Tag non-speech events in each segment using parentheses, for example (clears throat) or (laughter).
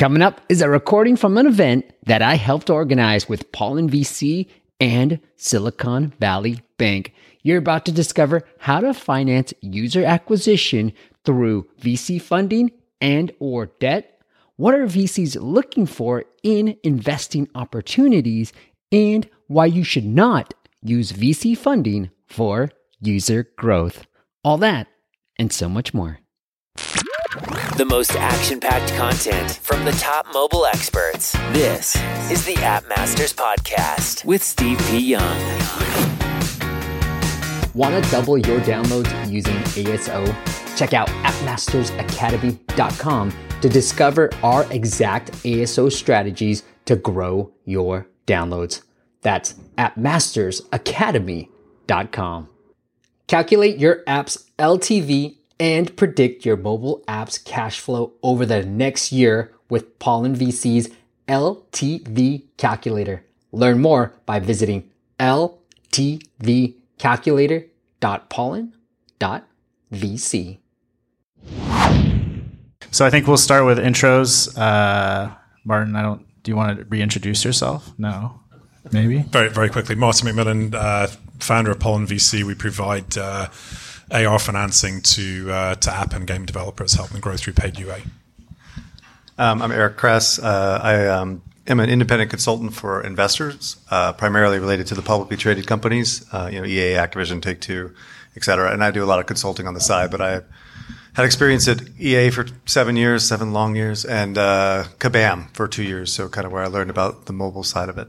Coming up is a recording from an event that I helped organize with Pollen VC and Silicon Valley Bank. You're about to discover how to finance user acquisition through VC funding and or debt. What are VCs looking for in investing opportunities and why you should not use VC funding for user growth. All that and so much more. The most action packed content from the top mobile experts. This is the App Masters Podcast with Steve P. Young. Want to double your downloads using ASO? Check out appmastersacademy.com to discover our exact ASO strategies to grow your downloads. That's appmastersacademy.com. Calculate your app's LTV and predict your mobile app's cash flow over the next year with Pollen VC's LTV calculator. Learn more by visiting ltvcalculator.pollen.vc. So I think we'll start with intros. Uh, Martin, I don't. Do you want to reintroduce yourself? No, maybe. Very, very quickly. Martin McMillan, uh, founder of Pollen VC. We provide uh, AR financing to uh, to app and game developers, help them grow through paid UA. Um, I'm Eric Kress. Uh, I um, am an independent consultant for investors, uh, primarily related to the publicly traded companies, uh, you know, EA, Activision, Take Two, et cetera. And I do a lot of consulting on the side, but I had experience at EA for seven years, seven long years, and uh, Kabam for two years. So kind of where I learned about the mobile side of it.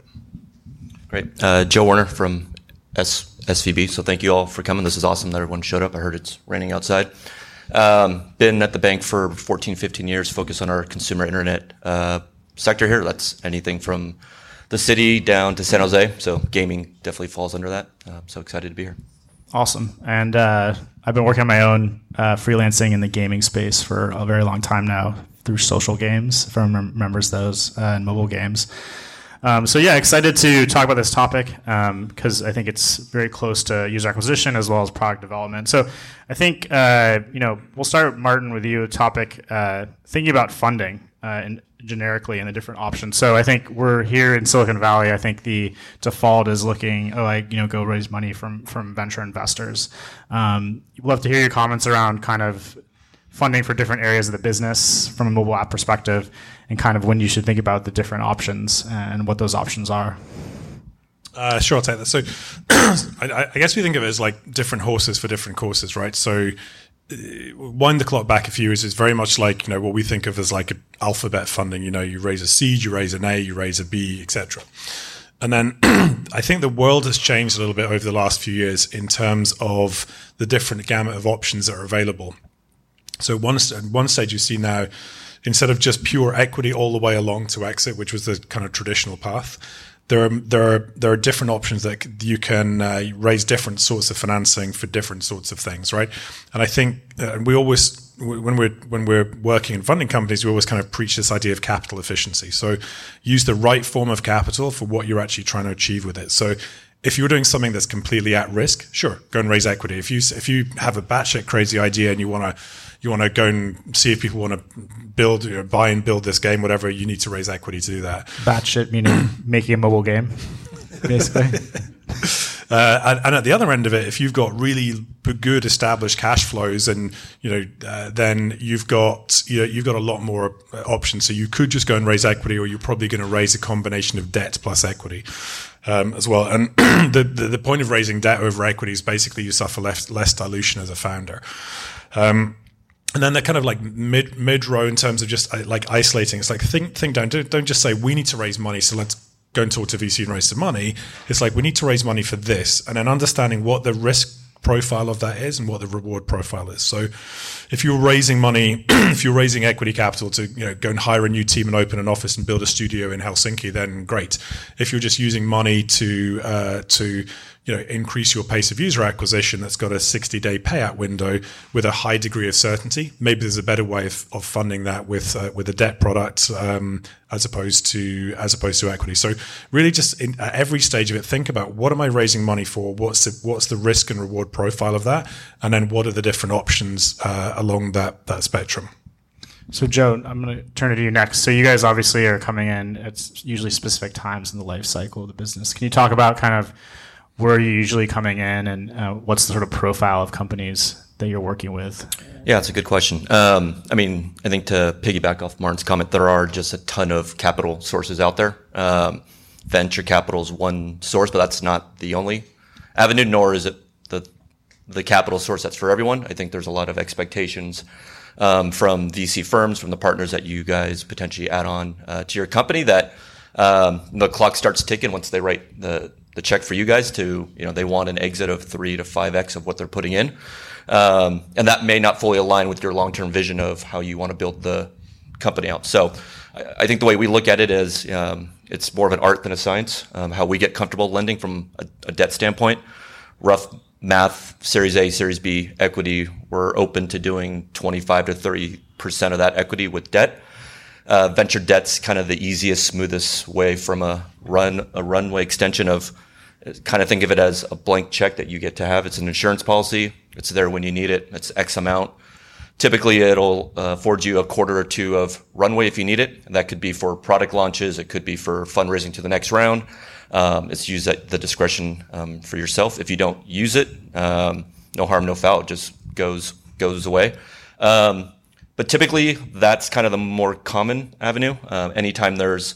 Great. Uh, Joe Warner from S- SVB. So thank you all for coming. This is awesome that everyone showed up. I heard it's raining outside. Um, been at the bank for 14, 15 years, focused on our consumer internet uh, sector here. That's anything from the city down to San Jose. So gaming definitely falls under that. Uh, so excited to be here. Awesome. And uh, I've been working on my own uh, freelancing in the gaming space for a very long time now through social games, if everyone remembers those, uh, and mobile games. Um, so yeah, excited to talk about this topic because um, I think it's very close to user acquisition as well as product development. So I think uh, you know we'll start Martin with you. Topic uh, thinking about funding uh, and generically and the different options. So I think we're here in Silicon Valley. I think the default is looking oh I you know go raise money from from venture investors. Um, we'd love to hear your comments around kind of funding for different areas of the business from a mobile app perspective and kind of when you should think about the different options and what those options are. Uh, sure, I'll take that. So, (clears throat) I, I, guess we think of it as like different horses for different courses, right? So, uh, wind the clock back a few years is very much like you know what we think of as like alphabet funding. You know, you raise a seed, you raise an A, you raise a B, etc. And then (clears throat) I think the world has changed a little bit over the last few years in terms of the different gamut of options that are available. So one one stage you see now instead of just pure equity all the way along to exit, which was the kind of traditional path, there are there are there are different options that you can uh, raise different sorts of financing for different sorts of things, right? And I think uh, we always when we're when we're working in funding companies, we always kind of preach this idea of capital efficiency. So use the right form of capital for what you're actually trying to achieve with it. So if you're doing something that's completely at risk, sure, go and raise equity. If you if you have a batshit crazy idea and you want to you want to go and see if people want to build, you know, buy and build this game, whatever, you need to raise equity to do that. Batshit meaning (clears throat) making a mobile game, basically. (laughs) Uh, and, and, at the other end of it, if you've got really good established cash flows, and you know, uh, then you've got you know, you've got a lot more uh, options. So you could just go and raise equity, or you're probably going to raise a combination of debt plus equity. Um, as well, and (clears throat) the, the, the point of raising debt over equity is basically you suffer less less dilution as a founder. Um, and then they're kind of like mid mid row in terms of just uh, like isolating. It's like think think down. Don't, don't just say we need to raise money, so let's go and talk to VC and raise some money. It's like we need to raise money for this, and then understanding what the risk profile of that is and what the reward profile is. So if you're raising money, (clears throat) if you're raising equity capital to you know go and hire a new team and open an office and build a studio in Helsinki, then great. If you're just using money to uh, to you know increase your pace of user acquisition that's got a 60 day payout window with a high degree of certainty. Maybe there's a better way of, of funding that with uh, with a debt product um, as opposed to as opposed to equity. So really just in, at every stage of it think about what am i raising money for? What's the what's the risk and reward profile of that? And then what are the different options uh, along that that spectrum? So, Joe, I'm going to turn it to you next. So, you guys obviously are coming in at usually specific times in the life cycle of the business. Can you talk about kind of where are you're usually coming in and uh, what's the sort of profile of companies that you're working with? Yeah, it's a good question. Um, I mean, I think to piggyback off Martin's comment, there are just a ton of capital sources out there. Um, venture capital is one source, but that's not the only avenue, nor is it the the capital source that's for everyone. I think there's a lot of expectations um, from VC firms, from the partners that you guys potentially add on uh, to your company that um, the clock starts ticking once they write the the check for you guys to you know they want an exit of three to five x of what they're putting in, um, and that may not fully align with your long term vision of how you want to build the company out. So I, think the way we look at it is um, it's more of an art than a science. Um, how we get comfortable lending from a, a debt standpoint, rough math, Series A, Series B equity, we're open to doing 25 to 30 percent of that equity with debt. Uh, venture debt's kind of the easiest, smoothest way from a run a runway extension of kind of think of it as a blank check that you get to have. It's an insurance policy. It's there when you need it. It's X amount. Typically, it'll uh, afford you a quarter or two of runway if you need it. And that could be for product launches. It could be for fundraising to the next round. Um, it's used at the discretion um, for yourself. If you don't use it, um, no harm, no foul. It just goes goes away. Um, but typically, that's kind of the more common avenue. Uh, anytime there's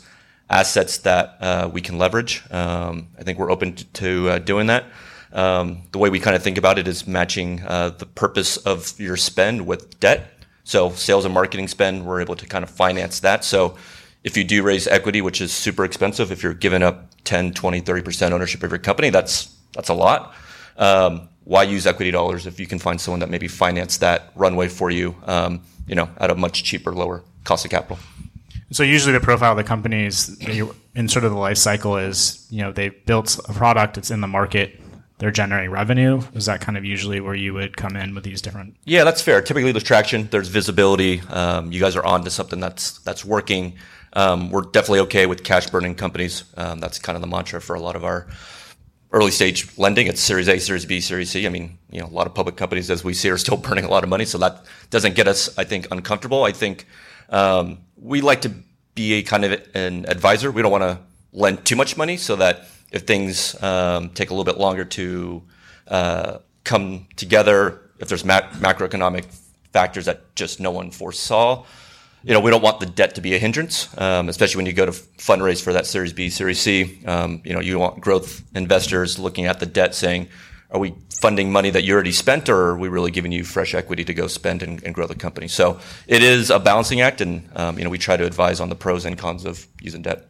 assets that uh, we can leverage, um, I think we're open to, uh, doing that. Um, the way we kind of think about it is matching uh, the purpose of your spend with debt. So sales and marketing spend, we're able to kind of finance that. So if you do raise equity, which is super expensive, if you're giving up 10, 20, 30% ownership of your company, that's, that's a lot. Um, why use equity dollars if you can find someone that maybe finance that runway for you, um, you know, at a much cheaper, lower cost of capital? So usually the profile of the companies in sort of the life cycle is, you know, they've built a product, it's in the market, they're generating revenue. Is that kind of usually where you would come in with these different? Yeah, that's fair. Typically, there's traction, there's visibility. Um, you guys are on to something that's that's working. Um, we're definitely okay with cash burning companies. Um, that's kind of the mantra for a lot of our early stage lending. It's Series A, Series B, Series C. I mean, you know, a lot of public companies, as we see, are still (laughs) burning a lot of money. So that doesn't get us, I think, uncomfortable. I think um, we like to be a kind of an advisor. We don't want to lend too much money so that if things um, take a little bit longer to uh, come together, if there's mac- macroeconomic factors that just no one foresaw, you know, we don't want the debt to be a hindrance, um, especially when you go to fundraise for that Series B, Series C. Um, you know, you want growth investors looking at the debt saying, are we funding money that you already spent or are we really giving you fresh equity to go spend and, and grow the company? So it is a balancing act and, um, you know, we try to advise on the pros and cons of using debt.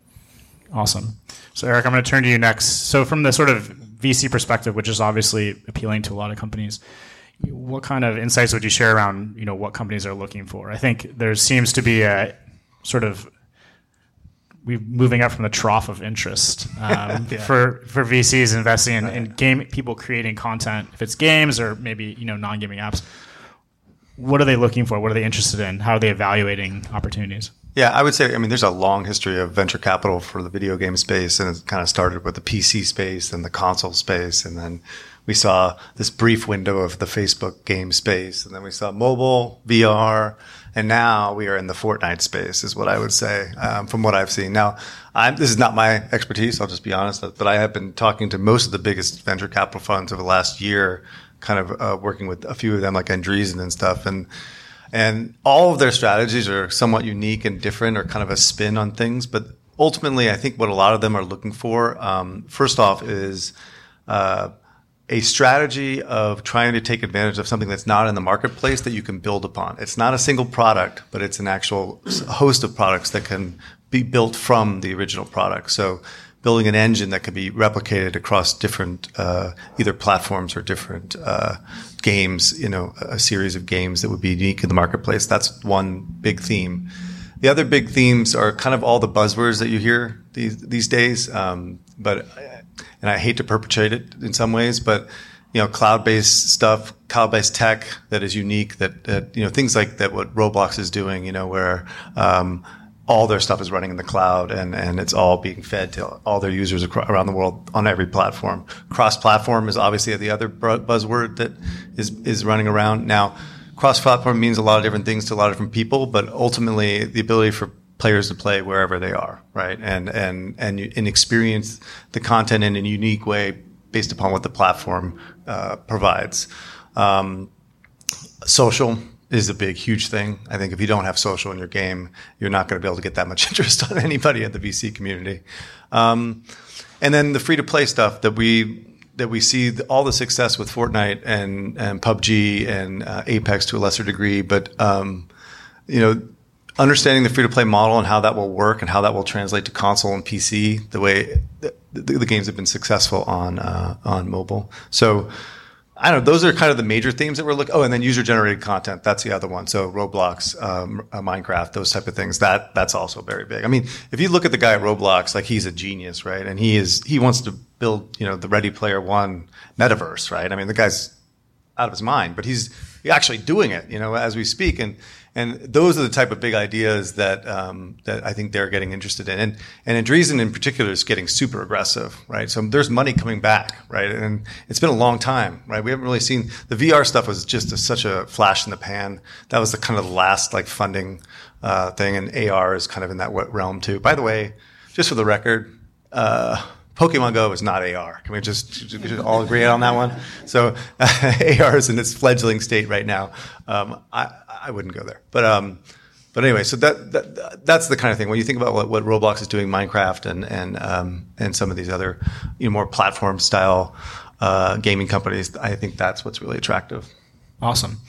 Awesome. So, Eric, I'm going to turn to you next. So, from the sort of VC perspective, which is obviously appealing to a lot of companies, what kind of insights would you share around you know what companies are looking for? I think there seems to be a sort of we moving up from the trough of interest um, (laughs) yeah. for for VCs investing in, in, game people creating content. If it's games or maybe you know non gaming apps, what are they looking for? What are they interested in? How are they evaluating opportunities? Yeah, I would say, I mean, there's a long history of venture capital for the video game space, and it kind of started with the PC space and the console space. And then we saw this brief window of the Facebook game space. And then we saw mobile, VR, and now we are in the Fortnite space, is what I would say, um, from what I've seen. Now, I'm, this is not my expertise, I'll just be honest, but I have been talking to most of the biggest venture capital funds over the last year, kind of uh, working with a few of them like Andreessen and stuff. And and all of their strategies are somewhat unique and different or kind of a spin on things. But ultimately, I think what a lot of them are looking for, um, first off, is uh, a strategy of trying to take advantage of something that's not in the marketplace that you can build upon. It's not a single product, but it's an actual host of products that can be built from the original product. So building an engine that could be replicated across different uh, either platforms or different uh, games, you know, a series of games that would be unique in the marketplace. That's one big theme. The other big themes are kind of all the buzzwords that you hear these these days. Um, but and I hate to perpetrate it in some ways, but you know, cloud-based stuff, cloud-based tech that is unique. That, that you know, things like that. What Roblox is doing, you know, where um, all their stuff is running in the cloud and, and it's all being fed to all their users around the world on every platform. Cross platform is obviously the other buzzword that is, is running around. Now, cross-platform means a lot of different things to a lot of different people, but ultimately the ability for players to play wherever they are, right? And and and, and experience the content in a unique way based upon what the platform uh, provides. Um, social is a big, huge thing. I think if you don't have social in your game, you're not going to be able to get that much (laughs) interest on anybody in the VC community. Um, and then the free to play stuff that we that we see the, all the success with Fortnite and and PUBG and uh, Apex to a lesser degree, but um, you know understanding the free to play model and how that will work and how that will translate to console and PC, the way the, the, the games have been successful on uh, on mobile. So. I don't know. Those are kind of the major themes that we're looking. Oh, and then user generated content. That's the other one. So Roblox, um, uh, Minecraft, those type of things. That that's also very big. I mean, if you look at the guy at Roblox, like he's a genius, right? And he is he wants to build, you know, the Ready Player One metaverse, right? I mean, the guy's out of his mind, but he's actually doing it, you know, as we speak. And and those are the type of big ideas that um, that I think they're getting interested in. And and Andreessen in particular is getting super aggressive, right? So there's money coming back, right? And it's been a long time, right? We haven't really seen the VR stuff was just a, such a flash in the pan. That was the kind of the last like funding uh, thing, and AR is kind of in that realm too. By the way, just for the record. Uh, Pokemon Go is not AR. Can we just, just all agree on that one? So (laughs) uh, AR is in its fledgling state right now. Um, I, I wouldn't go there. But um, but anyway, so that, that that's the kind of thing when you think about what, what Roblox is doing, Minecraft, and and um, and some of these other you know more platform style uh, gaming companies. I think that's what's really attractive. Awesome.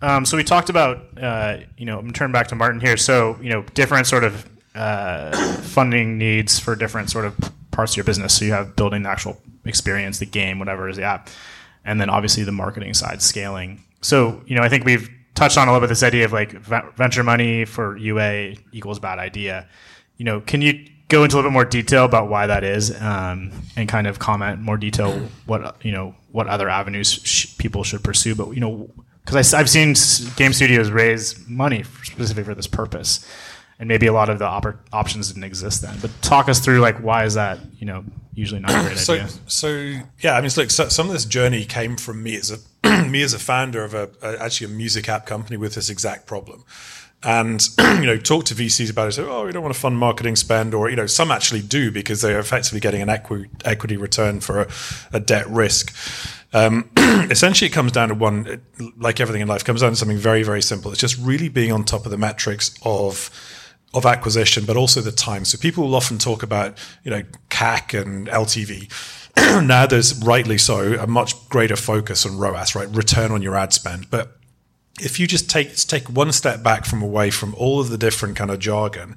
Um, so we talked about uh, you know I'm turn back to Martin here. So you know different sort of uh, funding needs for different sort of parts of your business. So you have building the actual experience, the game, whatever is the app, and then obviously the marketing side, scaling. So you know I think we've touched on a little bit this idea of like venture money for UA equals bad idea. You know, can you go into a little bit more detail about why that is, um, and kind of comment more detail what you know what other avenues sh- people should pursue? But you know, because I've seen game studios raise money specifically for this purpose, and maybe a lot of the op- options didn't exist then. But talk us through like why is that you know usually not a great (clears throat) so, idea? So yeah, I mean, look, so, some of this journey came from me as a (clears throat) me as a founder of a, a, actually a music app company with this exact problem and (clears throat) you know talk to VCs about it. Say, oh, we don't want to fund marketing spend, or you know, some actually do because they are effectively getting an equi- equity return for a, a debt risk. Um, essentially, it comes down to one, like everything in life, comes down to something very, very simple. It's just really being on top of the metrics of of acquisition, but also the time. So people will often talk about you know CAC and LTV. (clears throat) now there's rightly so a much greater focus on ROAS, right? Return on your ad spend. But if you just take take one step back from away from all of the different kind of jargon,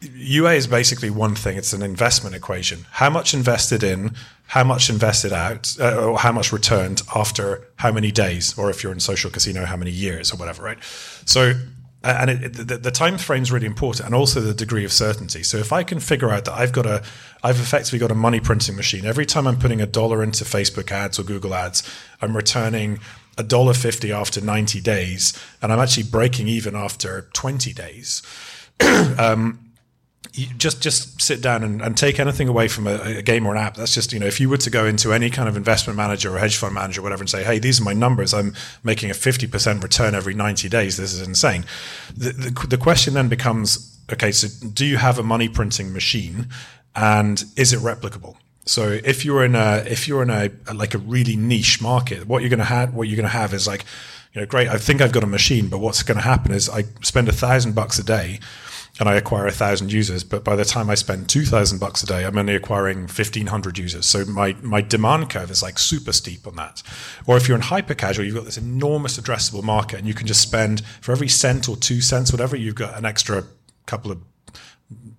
UA is basically one thing. It's an investment equation. How much invested in, how much invested out, uh, or how much returned after how many days, or if you're in social casino, how many years or whatever, right? So and it, the, the, time frame is really important and also the degree of certainty. So if i can figure out that i've got a i've effectively got a money printing machine. Every time i'm putting a dollar into facebook ads or google ads i'm returning a dollar fifty after 90 days and i'm actually breaking even after 20 days. (clears throat) Um, just just sit down and, and take anything away from a, a, game or an app. That's just you know if you were to go into any kind of investment manager or hedge fund manager or whatever and say, hey, these are my numbers. I'm making a fifty percent return every ninety days. This is insane. The, the, the question then becomes, okay, so do you have a money printing machine, and is it replicable? So if you're in a if you're in a, a like a really niche market, what you're to have what you're to have is like, you know, great. I think I've got a machine, but what's to happen is I spend a thousand bucks a day and I acquire a thousand users, but by the time I spend two thousand bucks a day, I'm only acquiring fifteen hundred users. So my my demand curve is like super steep on that. Or if you're in hyper casual, you've got this enormous addressable market, and you can just spend for every cent or two cents, whatever, you've got an extra couple of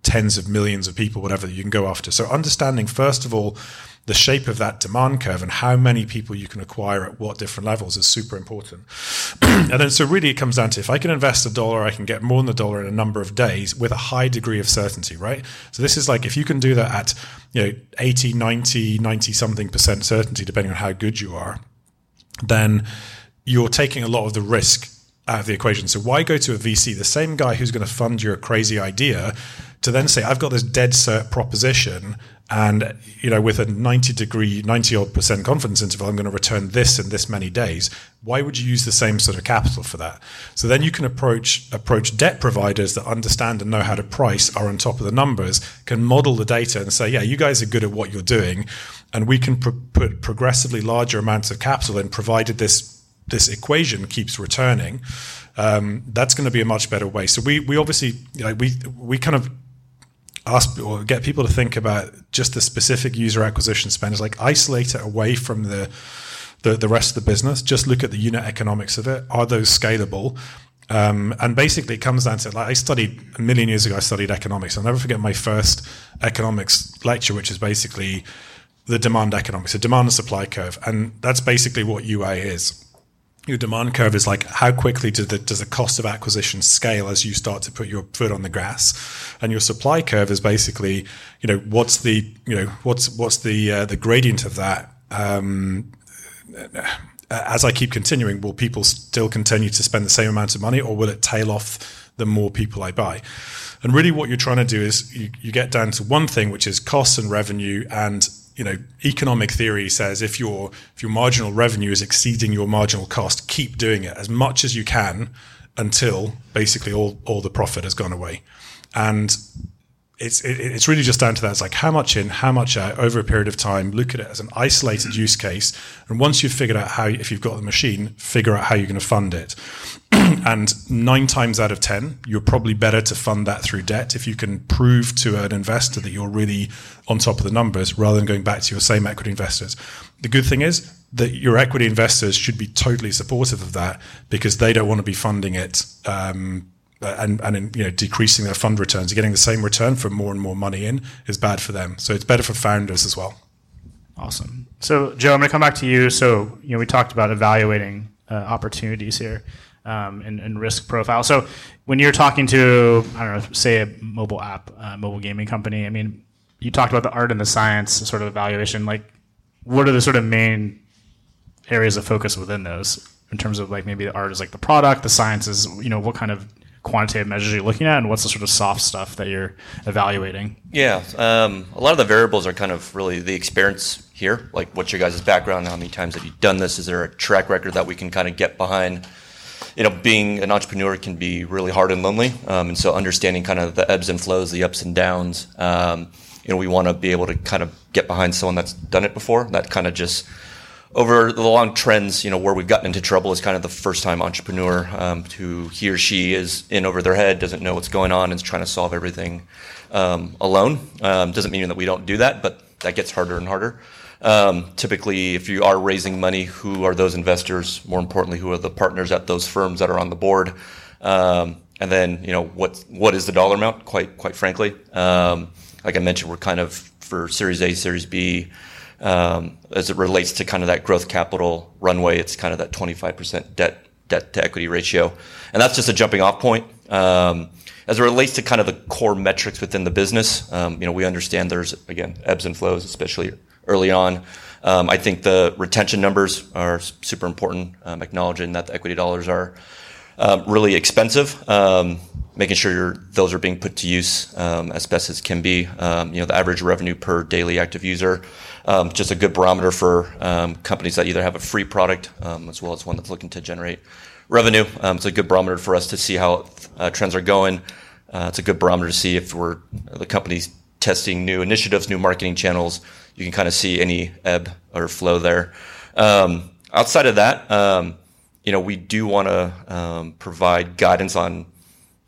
tens of millions of people, whatever that you can go after. So understanding first of all the shape of that demand curve and how many people you can acquire at what different levels is super important. (clears throat) and then, so really, it comes down to if I can invest a dollar, I can get more than a dollar in a number of days with a high degree of certainty, right? So, this is like if you can do that at, you know, 80, 90, 90 something percent certainty, depending on how good you are, then you're taking a lot of the risk out of the equation. So, why go to a VC? The same guy who's going to fund your crazy idea to then say, I've got this dead cert proposition and, you know, with a 90 degree, 90 odd percent confidence interval, I'm going to return this in this many days. Why would you use the same sort of capital for that? So then you can approach, approach debt providers that understand and know how to price, are on top of the numbers, can model the data and say, yeah, you guys are good at what you're doing. And we can put progressively larger amounts of capital in provided this, this equation keeps returning. Um, that's going to be a much better way. So we, we obviously, you know, we, we kind of ask or get people to think about just the specific user acquisition spend is like isolate it away from the, the the rest of the business. Just look at the unit economics of it. Are those scalable? Um, and basically it comes down to like i studied a million years ago i studied economics. I'll never forget my first economics lecture which is basically the demand economics the demand and supply curve. And that's basically what ua is your demand curve is like how quickly does the, does the cost of acquisition scale as you start to put your foot on the grass and your supply curve is basically you know what's the you know what's what's the uh, the gradient of that? Um, as I keep continuing will people still continue to spend the same amount of money or will it tail off the more people I buy? And really what you're trying to do is you, you get down to one thing which is costs and revenue and you know, economic theory says if your if your marginal revenue is exceeding your marginal cost, keep doing it as much as you can until basically all all the profit has gone away. And it's it, it's really just down to that. It's like how much in, how much out over a period of time. Look at it as an isolated use case, and once you've figured out how, if you've got the machine, figure out how you're going to fund it. (clears throat) and nine times out of ten, you're probably better to fund that through debt if you can prove to an investor that you're really on top of the numbers, rather than going back to your same equity investors. The good thing is that your equity investors should be totally supportive of that because they don't want to be funding it. Um, and and in, you know decreasing their fund returns, You're getting the same return for more and more money in is bad for them. So it's better for founders as well. Awesome. So Joe, I'm going to come back to you. So you know we talked about evaluating uh, opportunities here um, and, and, risk profile. So when you're talking to I don't know, say a mobile app, uh, mobile gaming company, I mean, you talked about the art and the science sort of evaluation. Like, what are the sort of main areas of focus within those? in terms of like maybe the art is like the product, the science is you know what kind of quantitative measures you're looking at, and what's the sort of soft stuff that you're evaluating? Yeah, um, a lot of the variables are kind of really the experience here. Like, what's your guys' background? How many times have you done this? Is there a track record that we can kind of get behind? You know, being an entrepreneur can be really hard and lonely, um, and so understanding kind of the ebbs and flows, the ups and downs. Um, you know, we want to be able to kind of get behind someone that's done it before. That kind of just over the long trends, you know, where we've gotten into trouble is kind of the first time entrepreneur um, who he or she is in over their head, doesn't know what's going on, and is trying to solve everything um, alone. Um, doesn't mean that we don't do that, but that gets harder and harder. Um, typically, if you are raising money, who are those investors? More importantly, who are the partners at those firms that are on the board? Um, and then, you know, what what is the dollar amount? Quite quite frankly, um, like I mentioned, we're kind of for Series A, Series B. Um, as it relates to kind of that growth capital runway, it's kind of that 25% debt debt to equity ratio, and that's just a jumping off point. Um, as it relates to kind of the core metrics within the business, um, you know, we understand there's again ebbs and flows, especially early on. I think the retention numbers are super important, acknowledging that the equity dollars are um, really expensive. Um, making sure those are being put to use um, as best as can be. Um, you know, the average revenue per daily active user, um, just a good barometer for um, companies that either have a free product um, as well as one that's looking to generate revenue. Um, it's a good barometer for us to see how uh, trends are going. Uh, it's a good barometer to see if we're the company's testing new initiatives, new marketing channels. You can kind of see any ebb or flow there. outside of that, you know, we do want to provide guidance on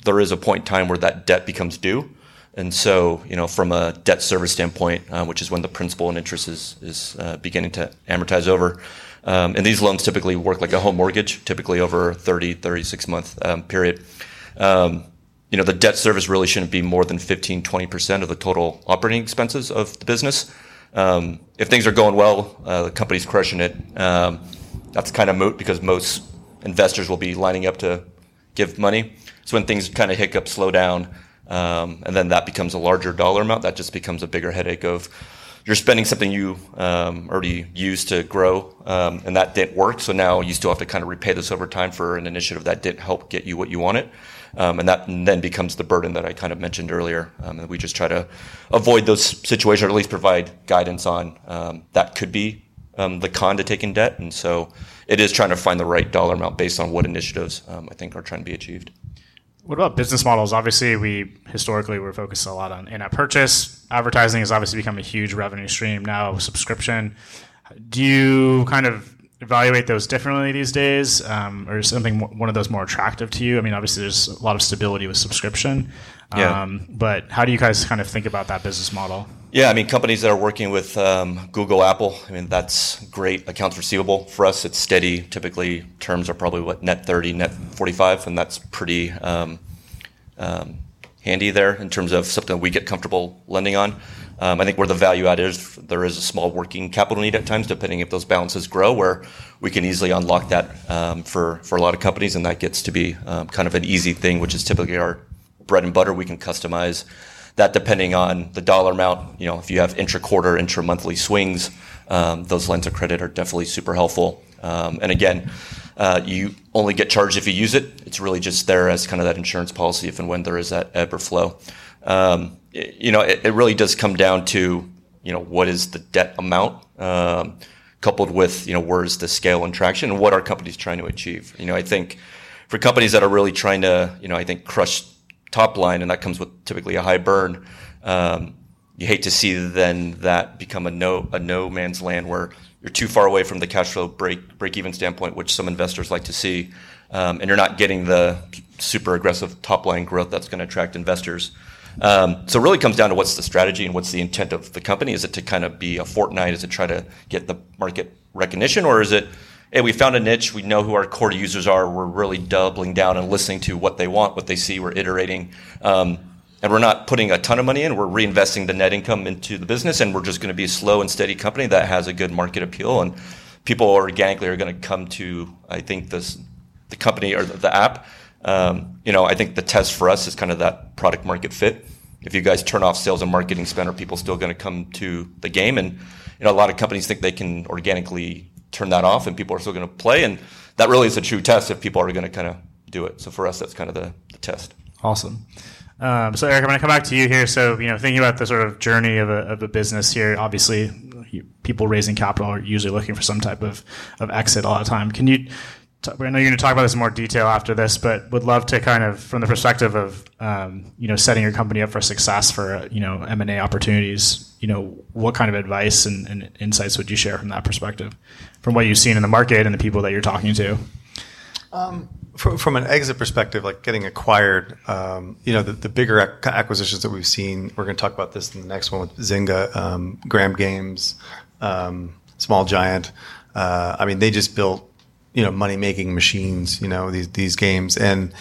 there is a point in time where that debt becomes due. And so, you know, from a debt service standpoint, uh, which is when the principal and interest is, is uh, beginning to amortize over, um, and these loans typically work like a home mortgage, typically over a 30, 36 month um, period. Um, you know, the debt service really shouldn't be more than 15, 20% of the total operating expenses of the business. Um, if things are going well, uh, the company's crushing it. That's kind of moot because most investors will be lining up to give money. So when things kind of hiccup, slow down, um, and then that becomes a larger dollar amount, that just becomes a bigger headache of you're spending something you um, already used to grow, um, and that didn't work. So now you still have to kind of repay this over time for an initiative that didn't help get you what you wanted. Um, and that then becomes the burden that I kind of mentioned earlier. Um, and we just try to avoid those situations, or at least provide guidance on um, that could be um, the con to taking debt. And so it is trying to find the right dollar amount based on what initiatives um, I think are trying to be achieved. What about business models? Obviously, we historically were focused a lot on in-app purchase. Advertising has obviously become a huge revenue stream now. Subscription. Do you kind of evaluate those differently these days, um, or is something one of those more attractive to you? I mean, obviously, there's a lot of stability with subscription. Yeah. Um, but how do you guys kind of think about that business model? Yeah, I mean, companies that are working with um, Google, Apple, I mean, that's great accounts receivable. For us, it's steady. Typically, terms are probably what, net 30, net 45, and that's pretty um, um, handy there in terms of something we get comfortable lending on. Um, I think where the value add is, there is a small working capital need at times, depending if those balances grow, where we can easily unlock that um, for, for a lot of companies, and that gets to be um, kind of an easy thing, which is typically our bread and butter. We can customize that depending on the dollar amount. You know, if you have intra-quarter, intra-monthly swings, um, those lines of credit are definitely super helpful. Um, and again, uh, you only get charged if you use it. It's really just there as kind of that insurance policy if and when there is that ebb or flow. Um, it, you know, it, it, really does come down to you know what is the debt amount um, coupled with you know where is the scale and traction and what are companies trying to achieve. You know, I think for companies that are really trying to you know I think crush top line and that comes with typically a high burn. Um, you hate to see then that become a no a no man's land where you're too far away from the cash flow break break even standpoint, which some investors like to see, um, and you're not getting the super aggressive top line growth that's going to attract investors. Um, so it really comes down to what's the strategy and what's the intent of the company. Is it to kind of be a Fortnite? Is it try to get the market recognition, or is it, hey, we found a niche, we know who our core users are, we're really doubling down and listening to what they want, what they see, we're iterating. Um, and we're not putting a ton of money in. We're reinvesting the net income into the business, and we're just going to be a slow and steady company that has a good market appeal, and people organically are going to come to. I think this the company or the, the app. Um, you know, I think the test for us is kind of that product market fit. If you guys turn off sales and marketing spend, are people still going to come to the game? And you know, a lot of companies think they can organically turn that off, and people are still going to play. And that really is a true test if people are going to kind of do it. So for us, that's kind of the, the test. Awesome. Um, so Eric, I'm going to come back to you here. So you know, thinking about the sort of journey of a, of a business here, obviously, people raising capital are usually looking for some type of, of exit all the time. Can you? I know you're going to talk about this in more detail after this, but would love to kind of, from the perspective of um, you know, setting your company up for success for you know M and A opportunities. You know, what kind of advice and, and insights would you share from that perspective, from what you've seen in the market and the people that you're talking to? Um, from, from, an exit perspective, like getting acquired, um, you know, the, the bigger acquisitions that we've seen, we're going to talk about this in the next one with Zynga, um, Gram Games, um, Small Giant. Uh, I mean, they just built, you know, money making machines, you know, these, these games. And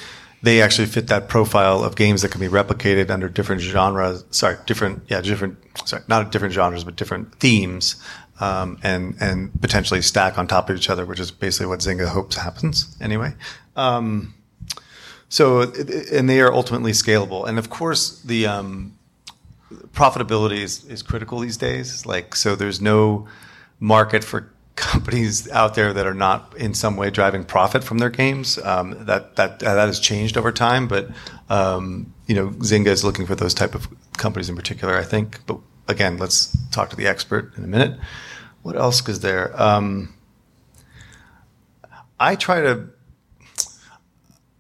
they actually fit that profile of games that can be replicated under different genres. Sorry, different, yeah, different, sorry, not different genres, but different themes um, and and potentially stack on top of each other, which is basically what Zynga hopes happens anyway. Um, so, and they are ultimately scalable, and of course, the um, profitability is, is critical these days. Like, so there's no market for companies out there that are not in some way driving profit from their games. Um, that that that has changed over time, but um, you know, Zynga is looking for those type of companies in particular. I think, but again, let's talk to the expert in a minute. What else is there? Um, I try to.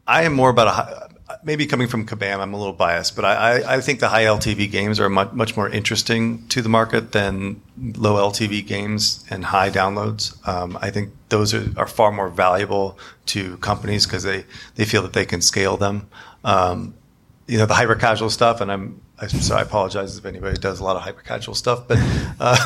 I am more about a maybe coming from Kabam. I'm a little biased, but I, I think the high LTV games are much, much more interesting to the market than low LTV games and high downloads. Um, I think those are, are far more valuable to companies because they they feel that they can scale them. Um, you know the hyper casual stuff, and I'm so I apologize if anybody does a lot of hyper casual stuff, but uh,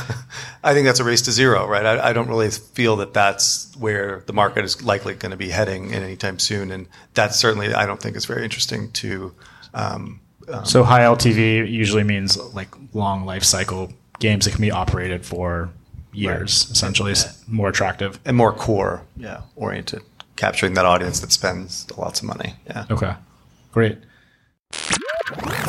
(laughs) I think that's a race to zero, right? I, I, don't really feel that that's where the market is likely going to be heading in anytime soon, and that certainly I don't think is very interesting to. Um, um, so high LTV usually means like long life cycle games that can be operated for years, right. essentially, is more attractive and more core, yeah, oriented, capturing that audience that spends lots of money. Yeah. Okay. Great.